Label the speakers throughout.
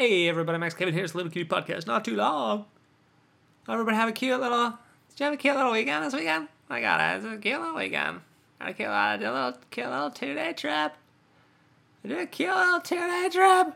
Speaker 1: Hey everybody, Max Kevin here. It's a Little Cutie Podcast. Not too long. Everybody have a cute little. Did you have a cute little weekend this weekend? I got it. It's a cute little weekend. Cute, I did a little cute little two day trip. I did a cute little two day trip.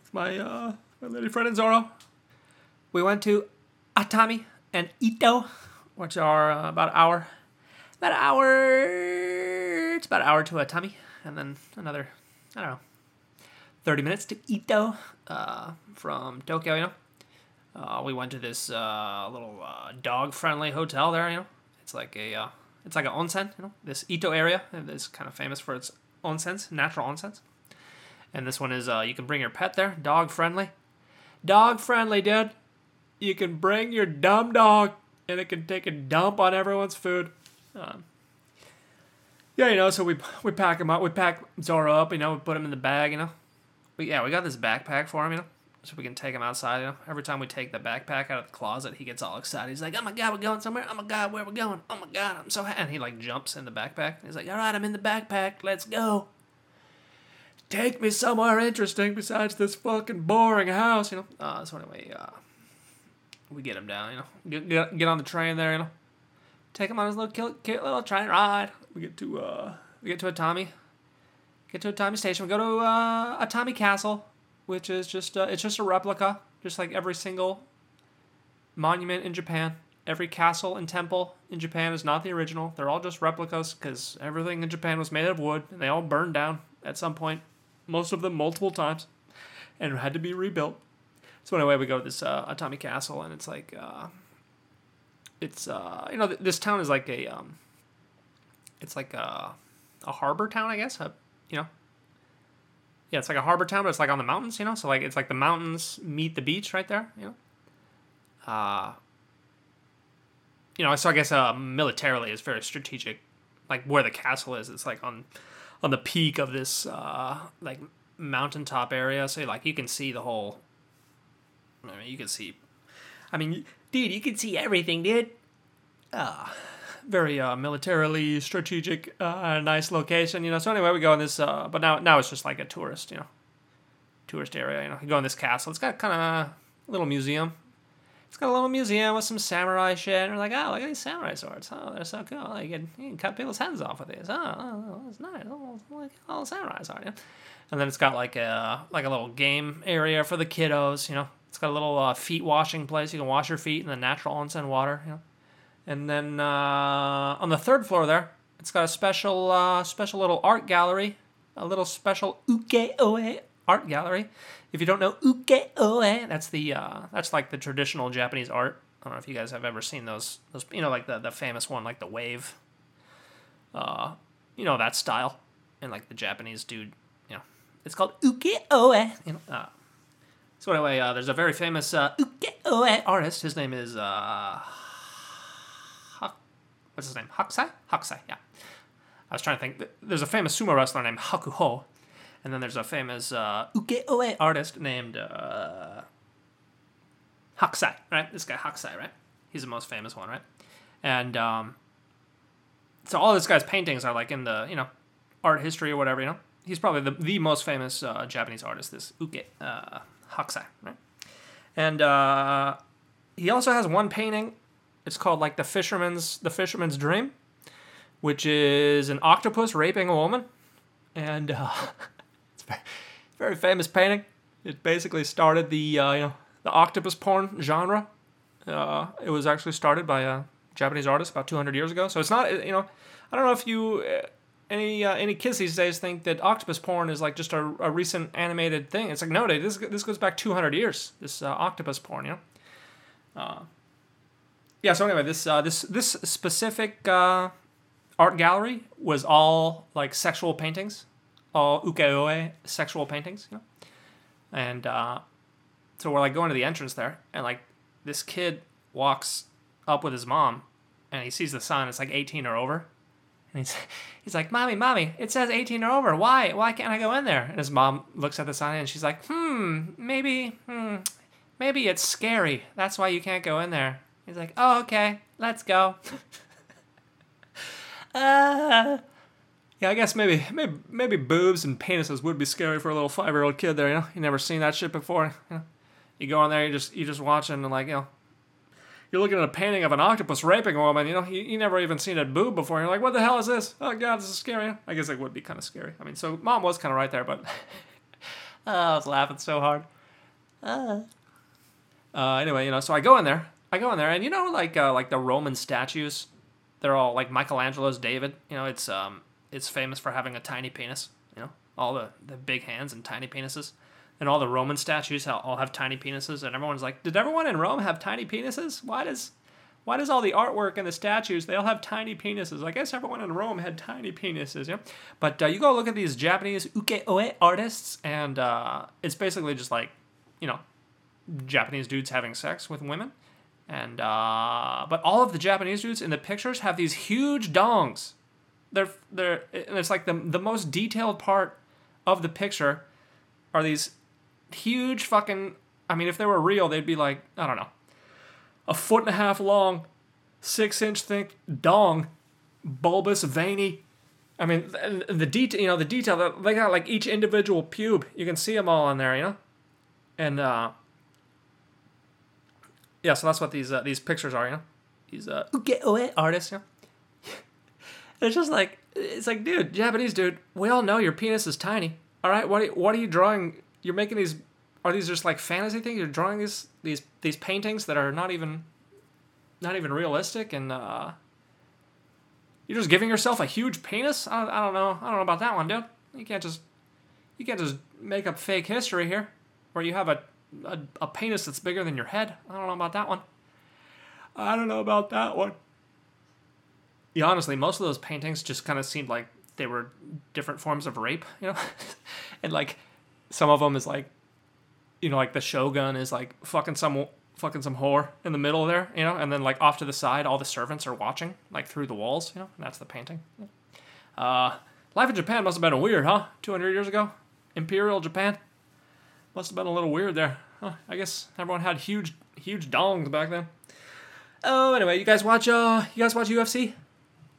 Speaker 1: It's my uh my lady friend and Zorro. We went to Atami and Ito, which are uh, about an hour, about an hour. It's about an hour to Atami, and then another. I don't know. 30 minutes to Ito uh, from Tokyo, you know. Uh, we went to this uh, little uh, dog-friendly hotel there, you know. It's like a uh, it's like an onsen, you know. This Ito area is kind of famous for its onsens, natural onsens. And this one is uh, you can bring your pet there, dog-friendly. Dog-friendly, dude. You can bring your dumb dog, and it can take a dump on everyone's food. Um, yeah, you know, so we we pack him up, we pack Zoro up, you know, we put him in the bag, you know. But yeah, we got this backpack for him, you know, so we can take him outside. You know, every time we take the backpack out of the closet, he gets all excited. He's like, "Oh my god, we're going somewhere! Oh my god, where are we going? Oh my god, I'm so happy!" And he like jumps in the backpack. He's like, "All right, I'm in the backpack. Let's go. Take me somewhere interesting besides this fucking boring house." You know. Uh, so anyway, uh, we get him down. You know, get, get get on the train there. You know, take him on his little cute, little train ride. We get to uh, we get to Atami get to Atami Station. We go to uh, Atami Castle, which is just uh, it's just a replica, just like every single monument in Japan. Every castle and temple in Japan is not the original. They're all just replicas because everything in Japan was made of wood and they all burned down at some point, most of them multiple times, and had to be rebuilt. So anyway, we go to this uh, Atami Castle and it's like uh, it's uh, you know th- this town is like a um, it's like a a harbor town, I guess, a you know. Yeah, it's like a harbor town, but it's like on the mountains, you know. So like it's like the mountains meet the beach right there, you know. Uh, you know, so I guess uh, militarily it's very strategic, like where the castle is. It's like on on the peak of this uh, like mountaintop area, so like you can see the whole. I mean, you can see. I mean, dude, you can see everything, dude. Ah. Very uh, militarily strategic, uh, nice location, you know. So anyway, we go in this, uh, but now now it's just like a tourist, you know, tourist area. You know, you go in this castle. It's got kind of a little museum. It's got a little museum with some samurai shit. And we're like, oh, look at these samurai swords. Oh, they're so cool. You can, you can cut people's heads off with these. Oh, oh that's nice. Oh, like all samurai swords. You? And then it's got like a like a little game area for the kiddos. You know, it's got a little uh, feet washing place. You can wash your feet in the natural onsen water. You know. And then uh, on the third floor there, it's got a special uh, special little art gallery, a little special ukiyo-e art gallery. If you don't know ukiyo-e, that's the uh, that's like the traditional Japanese art. I don't know if you guys have ever seen those those you know like the the famous one like the wave. Uh, you know that style, and like the Japanese dude, you know, it's called ukiyo-e. You know. Uh, so anyway, uh, there's a very famous uh, ukiyo-e artist. His name is uh, what's his name? Hakusai? Hakusai, yeah. I was trying to think. There's a famous sumo wrestler named Hakuho, and then there's a famous uh, ukiyo-e artist named uh, Hakusai, right? This guy Hakusai, right? He's the most famous one, right? And um, so all this guy's paintings are like in the you know art history or whatever, you know. He's probably the, the most famous uh, Japanese artist, this Uke uh, Hakusai, right? And uh, he also has one painting it's called like the fisherman's the fisherman's dream, which is an octopus raping a woman, and uh, it's a very, famous painting. It basically started the uh, you know the octopus porn genre. Uh, it was actually started by a Japanese artist about 200 years ago. So it's not you know I don't know if you uh, any uh, any kids these days think that octopus porn is like just a, a recent animated thing. It's like no, this this goes back 200 years. This uh, octopus porn, you know. Uh, yeah. So anyway, this uh, this this specific uh, art gallery was all like sexual paintings, all ukiyo-e sexual paintings, you know. And uh, so we're like going to the entrance there, and like this kid walks up with his mom, and he sees the sign. It's like 18 or over, and he's he's like, "Mommy, mommy, it says 18 or over. Why why can't I go in there?" And his mom looks at the sign, and she's like, "Hmm, maybe hmm, maybe it's scary. That's why you can't go in there." He's like, oh, okay, let's go. uh, Yeah, I guess maybe maybe maybe boobs and penises would be scary for a little five year old kid there. You know, you never seen that shit before. You, know? you go in there, you just you just watching and like you know, you're looking at a painting of an octopus raping a woman. You know, you, you never even seen a boob before. You're like, what the hell is this? Oh god, this is scary. I guess it would be kind of scary. I mean, so mom was kind of right there, but oh, I was laughing so hard. Uh. Uh, anyway, you know, so I go in there. I go in there, and you know, like uh, like the Roman statues, they're all like Michelangelo's David. You know, it's um it's famous for having a tiny penis. You know, all the the big hands and tiny penises, and all the Roman statues all have tiny penises. And everyone's like, did everyone in Rome have tiny penises? Why does why does all the artwork and the statues they all have tiny penises? I guess everyone in Rome had tiny penises, yeah. But uh, you go look at these Japanese ukiyo-e artists, and uh, it's basically just like, you know, Japanese dudes having sex with women, and uh, but all of the Japanese dudes in the pictures have these huge dongs. They're they're and it's like the the most detailed part of the picture are these huge fucking. I mean, if they were real, they'd be like I don't know, a foot and a half long, six inch thick dong, bulbous, veiny. I mean, the, detail, you know, the detail. They got like each individual pube. You can see them all in there, you know, and uh, yeah, so that's what these uh, these pictures are, you know, these uh, ukiyo-e artists, you know. it's just like it's like, dude, Japanese dude, we all know your penis is tiny. All right, what are you, what are you drawing? You're making these. Are these just like fantasy things? You're drawing these these these paintings that are not even not even realistic, and uh, you're just giving yourself a huge penis. I don't, I don't know. I don't know about that one, dude. You can't just you can't just make up fake history here, where you have a a, a penis that's bigger than your head. I don't know about that one. I don't know about that one. Yeah, honestly, most of those paintings just kind of seemed like they were different forms of rape, you know? and like some of them is like you know, like the shogun is like fucking some fucking some whore in the middle there, you know, and then like off to the side all the servants are watching like through the walls, you know, and that's the painting. Uh life in Japan must have been weird, huh? 200 years ago? Imperial Japan? Must have been a little weird there. Huh, I guess everyone had huge, huge dongs back then. Oh, anyway, you guys watch uh, you guys watch UFC?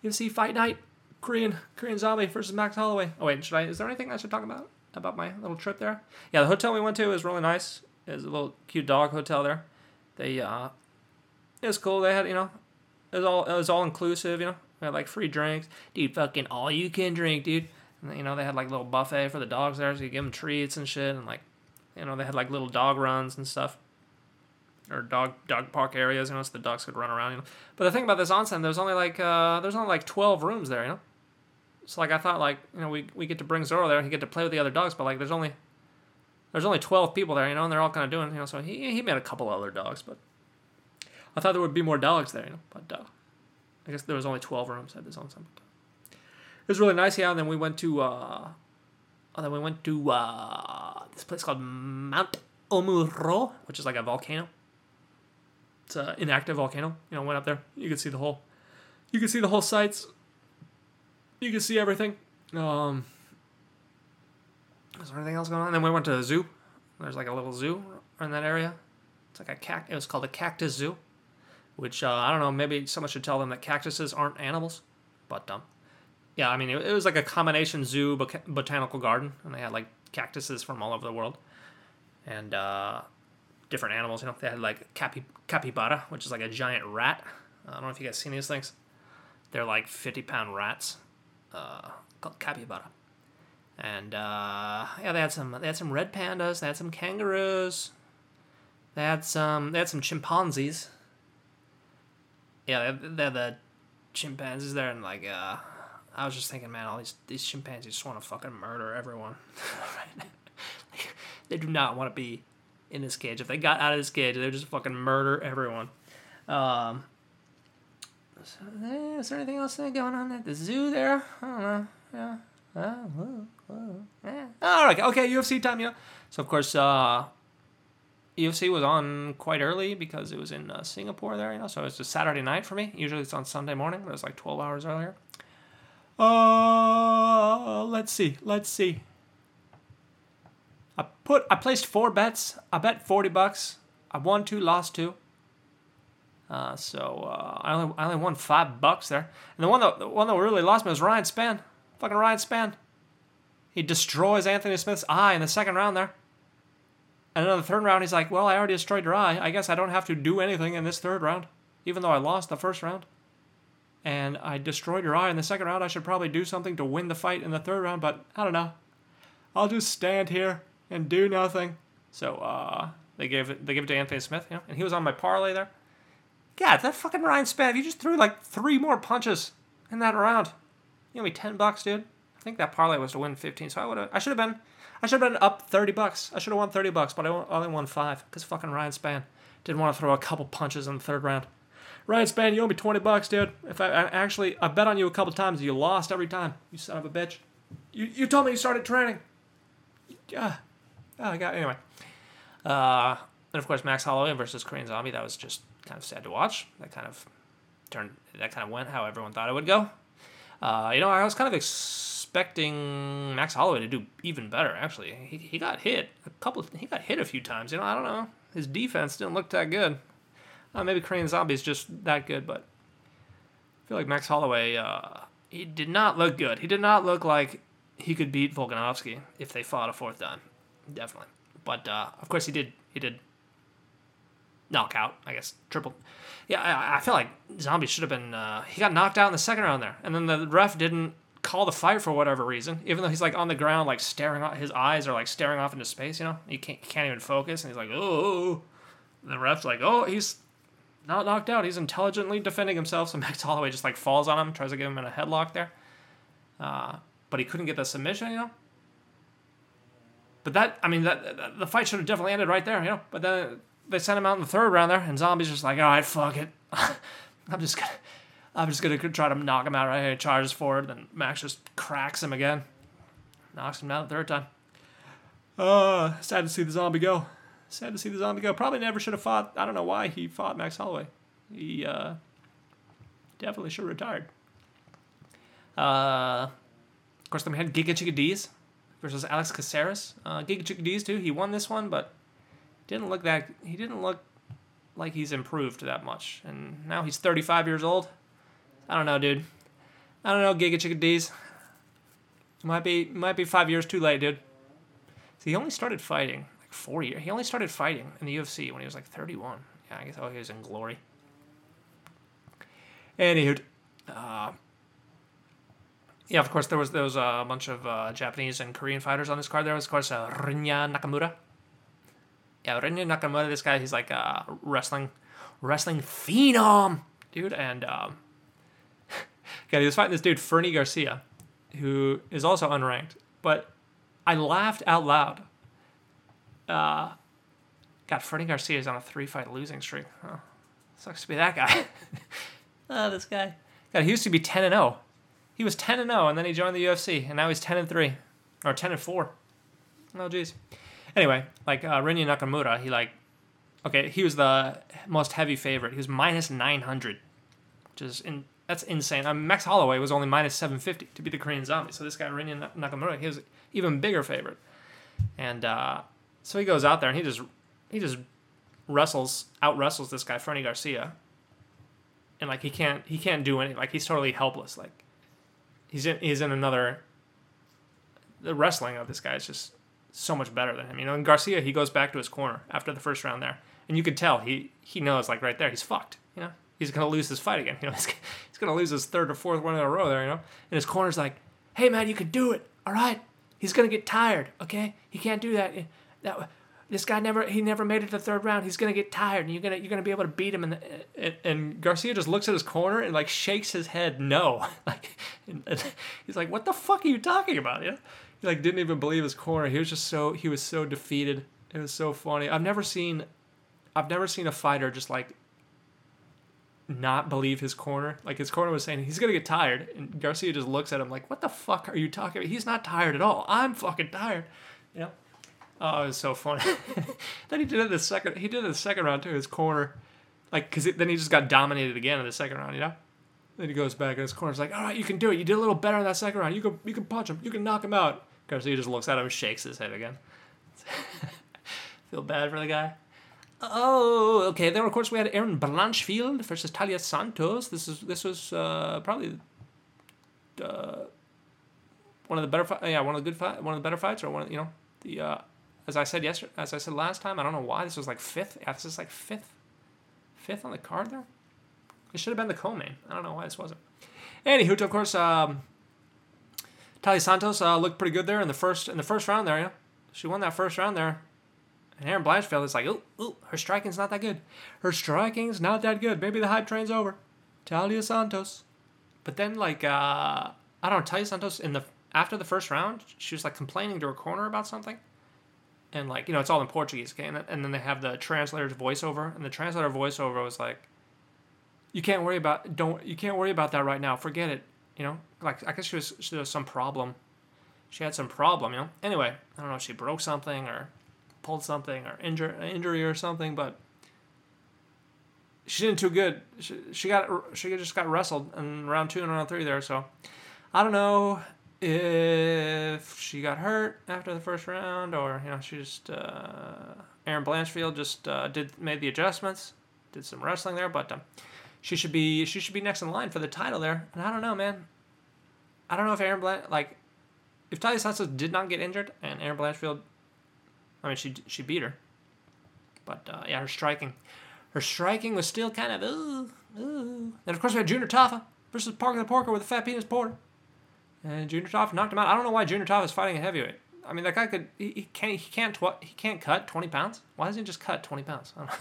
Speaker 1: UFC Fight Night, Korean Korean Zombie versus Max Holloway. Oh wait, should I? Is there anything I should talk about about my little trip there? Yeah, the hotel we went to is really nice. It's a little cute dog hotel there. They uh, it was cool. They had you know, it was all it was all inclusive. You know, we had like free drinks, dude. Fucking all you can drink, dude. And, you know, they had like little buffet for the dogs there, so you give them treats and shit, and like you know, they had like little dog runs and stuff, or dog dog park areas. You know, so the dogs could run around. You know, but the thing about this onsen, there's only like uh, there's only like twelve rooms there. You know, so like I thought like you know we we get to bring Zoro there, he get to play with the other dogs, but like there's only there's only twelve people there. You know, and they're all kind of doing you know. So he he met a couple other dogs, but I thought there would be more dogs there. You know, but uh, I guess there was only twelve rooms at this onsen. It was really nice, yeah. And then we went to uh, and then we went to uh, this place called Mount Omuro, which is like a volcano. It's an inactive volcano. You know, went up there. You could see the whole. You could see the whole sites. You could see everything. Um, is there anything else going on? And then we went to the zoo. There's like a little zoo in that area. It's like a cact. It was called a cactus zoo, which uh, I don't know. Maybe someone should tell them that cactuses aren't animals, but um, yeah, I mean, it, it was like a combination zoo bot- botanical garden, and they had like cactuses from all over the world, and uh, different animals. You know, they had like capi- capybara, which is like a giant rat. I don't know if you guys seen these things. They're like fifty pound rats, uh, called capybara. And uh, yeah, they had some. They had some red pandas. They had some kangaroos. They had some. They had some chimpanzees. Yeah, they had, they had the chimpanzees there, and like uh, I was just thinking, man, all these these chimpanzees just want to fucking murder everyone. they do not want to be in this cage. If they got out of this cage, they would just fucking murder everyone. Um, is there, is there anything else going on at the zoo there? I don't know. Yeah. Uh, whoa, whoa, yeah. All right. Okay. UFC time. Yeah. So of course, uh, UFC was on quite early because it was in uh, Singapore there. You know, so it's just Saturday night for me. Usually it's on Sunday morning, but it's like twelve hours earlier. Uh, let's see. Let's see. I put I placed four bets. I bet forty bucks. I won two, lost two. Uh, so uh, I only I only won five bucks there. And the one that the one that really lost me was Ryan Spann. Fucking Ryan Spann. He destroys Anthony Smith's eye in the second round there. And then in the third round, he's like, well, I already destroyed your eye. I guess I don't have to do anything in this third round, even though I lost the first round. And I destroyed your eye in the second round. I should probably do something to win the fight in the third round, but I don't know. I'll just stand here and do nothing. So uh, they gave it. They gave it to Anthony Smith, you know, and he was on my parlay there. Yeah, that fucking Ryan Spann. You just threw like three more punches in that round. You owe me ten bucks, dude. I think that parlay was to win fifteen, so I would have. I should have been. I should have been up thirty bucks. I should have won thirty bucks, but I only won five because fucking Ryan Spann didn't want to throw a couple punches in the third round. Ryan Spann, you owe me twenty bucks, dude. If I, I actually, I bet on you a couple times, you lost every time. You son of a bitch. You you told me you started training. Yeah. Oh, I got anyway. Uh, and of course, Max Holloway versus Korean Zombie. That was just kind of sad to watch. That kind of turned. That kind of went how everyone thought it would go. Uh, you know, I was kind of expecting Max Holloway to do even better. Actually, he, he got hit a couple. He got hit a few times. You know, I don't know. His defense didn't look that good. Uh, maybe Korean Zombie is just that good, but I feel like Max Holloway. Uh, he did not look good. He did not look like he could beat Volkanovski if they fought a fourth time. Definitely. But uh, of course he did. He did knockout. I guess triple. Yeah, I, I feel like Zombie should have been. Uh, he got knocked out in the second round there, and then the ref didn't call the fight for whatever reason. Even though he's like on the ground, like staring. Off, his eyes are like staring off into space. You know, he can't he can't even focus, and he's like, oh. And the ref's like, oh, he's not knocked out. He's intelligently defending himself. So Max Holloway just like falls on him, tries to get him in a headlock there. Uh, but he couldn't get the submission, you know. But that, I mean, that the fight should have definitely ended right there, you know. But then they sent him out in the third round there, and Zombie's just like, all right, fuck it, I'm just gonna, I'm just gonna try to knock him out right here. He Charges forward, then Max just cracks him again, knocks him down the third time. Uh, sad to see the zombie go. Sad to see the zombie go. Probably never should have fought. I don't know why he fought Max Holloway. He uh, definitely should have retired. Uh, of course, then we had Giga Chikadze versus Alex Caceres. Uh, Giga Chikadze too. He won this one, but didn't look that. He didn't look like he's improved that much. And now he's 35 years old. I don't know, dude. I don't know, Giga Chikadze. Might be might be five years too late, dude. See, he only started fighting four years. He only started fighting in the UFC when he was like 31. Yeah, I guess oh, he was in glory. Anywho, uh, yeah, of course, there was there was a bunch of uh, Japanese and Korean fighters on this card. There was, of course, uh, Rinya Nakamura. Yeah, Rinya Nakamura. This guy, he's like a wrestling, wrestling phenom, dude. And um, yeah, he was fighting this dude Fernie Garcia, who is also unranked. But I laughed out loud. Uh, God, Fernie Garcia is on a three-fight losing streak. Oh, sucks to be that guy. oh, this guy. God, he used to be ten and zero. Oh. He was 10 and 0 and then he joined the UFC and now he's 10 and 3 or 10 and 4. Oh jeez. Anyway, like uh, Rinya Nakamura, he like okay, he was the most heavy favorite. He was minus 900, which is in that's insane. I mean, Max Holloway was only minus 750 to be the Korean Zombie. So this guy Rinya Nakamura, he was even bigger favorite. And uh, so he goes out there and he just he just wrestles out wrestles this guy Fernie Garcia. And like he can't he can't do anything. Like he's totally helpless. Like he's in he's in another. The wrestling of this guy is just so much better than him. You know, and Garcia he goes back to his corner after the first round there, and you could tell he he knows like right there he's fucked. You know, he's gonna lose this fight again. You know, he's, he's gonna lose his third or fourth one in a row there. You know, and his corner's like, hey man, you can do it. All right, he's gonna get tired. Okay, he can't do that. That this guy never he never made it to the third round. He's gonna get tired, and you're gonna you're gonna be able to beat him. And, and, Garcia just looks at his corner and like shakes his head no. like he's like, "What the fuck are you talking about?" Yeah, he like didn't even believe his corner. He was just so he was so defeated. It was so funny. I've never seen, I've never seen a fighter just like not believe his corner. Like his corner was saying he's gonna get tired, and Garcia just looks at him like, "What the fuck are you talking about? He's not tired at all. I'm fucking tired." You know. Oh, it was so funny. then he did it the second. He did it the second round too. His corner, like, cause then he just got dominated again in the second round. You know. Then he goes back in his corner. He's like, "All right, you can do it. You did a little better in that second round. You can you can punch him. You can knock him out." Garcia just looks at him, and shakes his head again. Feel bad for the guy. Oh, okay. Then of course we had Erin Blanchfield versus Taila Santos. This is this was uh, probably uh, one of the better, fi- yeah, one of the good fight, one of the better fights, or one, of, you know, the uh, as I said yesterday, as I said last time, I don't know why this was like fifth. Yeah, this is like fifth, fifth on the card there. It should have been the co-main. I don't know why this wasn't. Anywho, of course, um, Taila Santos uh, looked pretty good there in the first in the first round there. Yeah, she won that first round there. And Erin Blanchfield is like, ooh, ooh, her striking's not that good. Her striking's not that good. Maybe the hype train's over. Taila Santos. But then, like, uh, I don't know, Taila Santos in the after the first round, she was like complaining to her corner about something. And like, you know, it's all in Portuguese, okay? And, and then they have the translator's voiceover, and the translator voiceover was like, "You can't worry about don't you can't worry about that right now. Forget it." You know, like I guess she was she was some problem. She had some problem, you know. Anyway, I don't know if she broke something or pulled something or injure injury or something, but she didn't too good. She, she got she just got wrestled in round two and round three there. So I don't know if she got hurt after the first round or you know she just uh, Erin Blanchfield just uh, did made the adjustments, did some wrestling there, but um, she should be she should be next in line for the title there. And I don't know, man. I don't know if Erin Blanch like if Taila Santos did not get injured and Erin Blanchfield, I mean she she beat her, but uh, yeah, her striking, her striking was still kind of ooh ooh. And of course we had Junior Tafa versus Parker the Porker with a fat penis porter. And Junior Tafa knocked him out. I don't know why Junior Tafa is fighting a heavyweight. I mean, that guy could he, he can't he can't tw- he can't cut twenty pounds. Why doesn't he just cut twenty pounds? I don't, I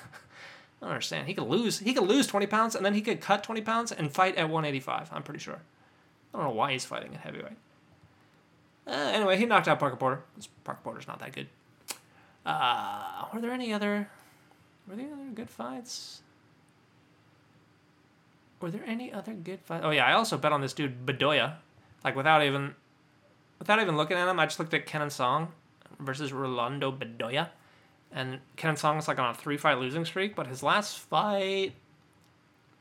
Speaker 1: don't understand. He could lose he could lose twenty pounds and then he could cut twenty pounds and fight at one eighty five. I'm pretty sure. I don't know why he's fighting at heavyweight. Uh, anyway, he knocked out Parker Porter. Parker Porter's not that good. Uh, were there any other were there any other good fights? Were there any other good fights? Oh yeah, I also bet on this dude Bedoya like without even without even looking at him, I just looked at Kenan Song versus Rolando Bedoya. And Kenan Song is like on a three fight losing streak, but his last fight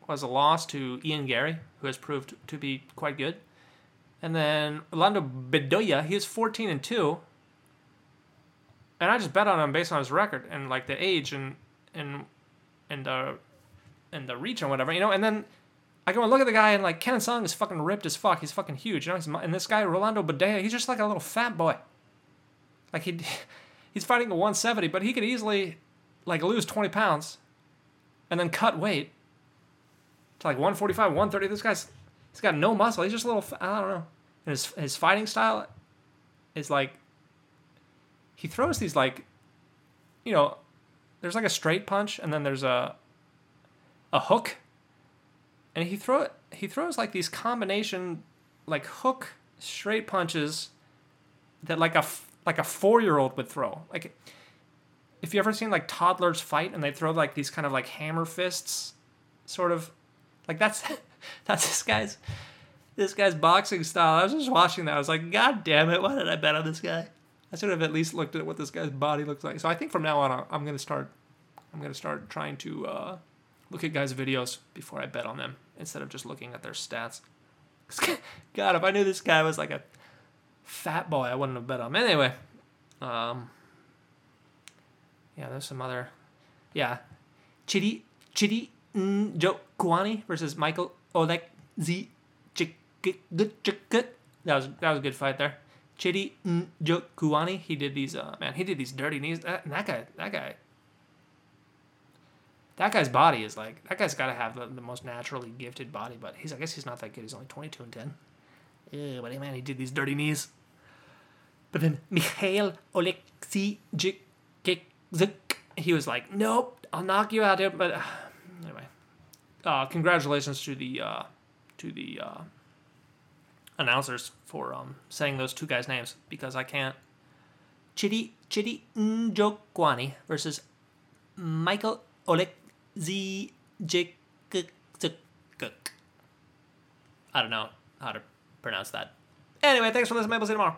Speaker 1: was a loss to Ian Garry, who has proved to be quite good. And then Rolando Bedoya, he is 14 and 2. And I just bet on him based on his record and like the age and and and the and the reach and whatever, you know, and then I go and look at the guy and like Kenan Song is fucking ripped as fuck. He's fucking huge, you know. And this guy Rolando Bedoya, he's just like a little fat boy. Like he, he's fighting a 170, but he could easily like lose 20 pounds, and then cut weight to like 145, 130. This guy's he's got no muscle. He's just a little. I don't know. And his his fighting style is like he throws these like, you know, there's like a straight punch and then there's a a hook and he throw he throws like these combination like hook straight punches that like a like a four year old would throw. Like if you ever seen like toddlers fight and they throw like these kind of like hammer fists, sort of like that's that's this guy's this guy's boxing style. I was just watching that. I was like, God damn it! Why did I bet on this guy? I should have at least looked at what this guy's body looks like. So I think from now on, I'm gonna start. I'm gonna start trying to uh, look at guys' videos before I bet on them instead of just looking at their stats. God, if I knew this guy was like a fat boy, I wouldn't have bet on him. Anyway, um, yeah, there's some other, yeah, Chidi Chidi Joe Kwani versus Michael Olek Z That was that was a good fight there. Chidi Joe Kwani, he did these uh man, he did these dirty knees. That, that guy, that guy that guy's body is like that guy's got to have the, the, most naturally gifted body, but he's I guess he's not that good. He's only twenty two and ten. Yeah, but hey man, he did these dirty knees. But then Mikhail Oleksijczyk, he was like, "Nope, I'll knock you out." There. But uh, anyway, uh, congratulations to the uh, to the uh, announcers for um, saying those two guys' names because I can't. Chidi Chidi Njokuani versus Michael Oleg Z J I don't know how to pronounce that. Anyway, thanks for listening. We'll see you tomorrow.